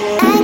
Bye.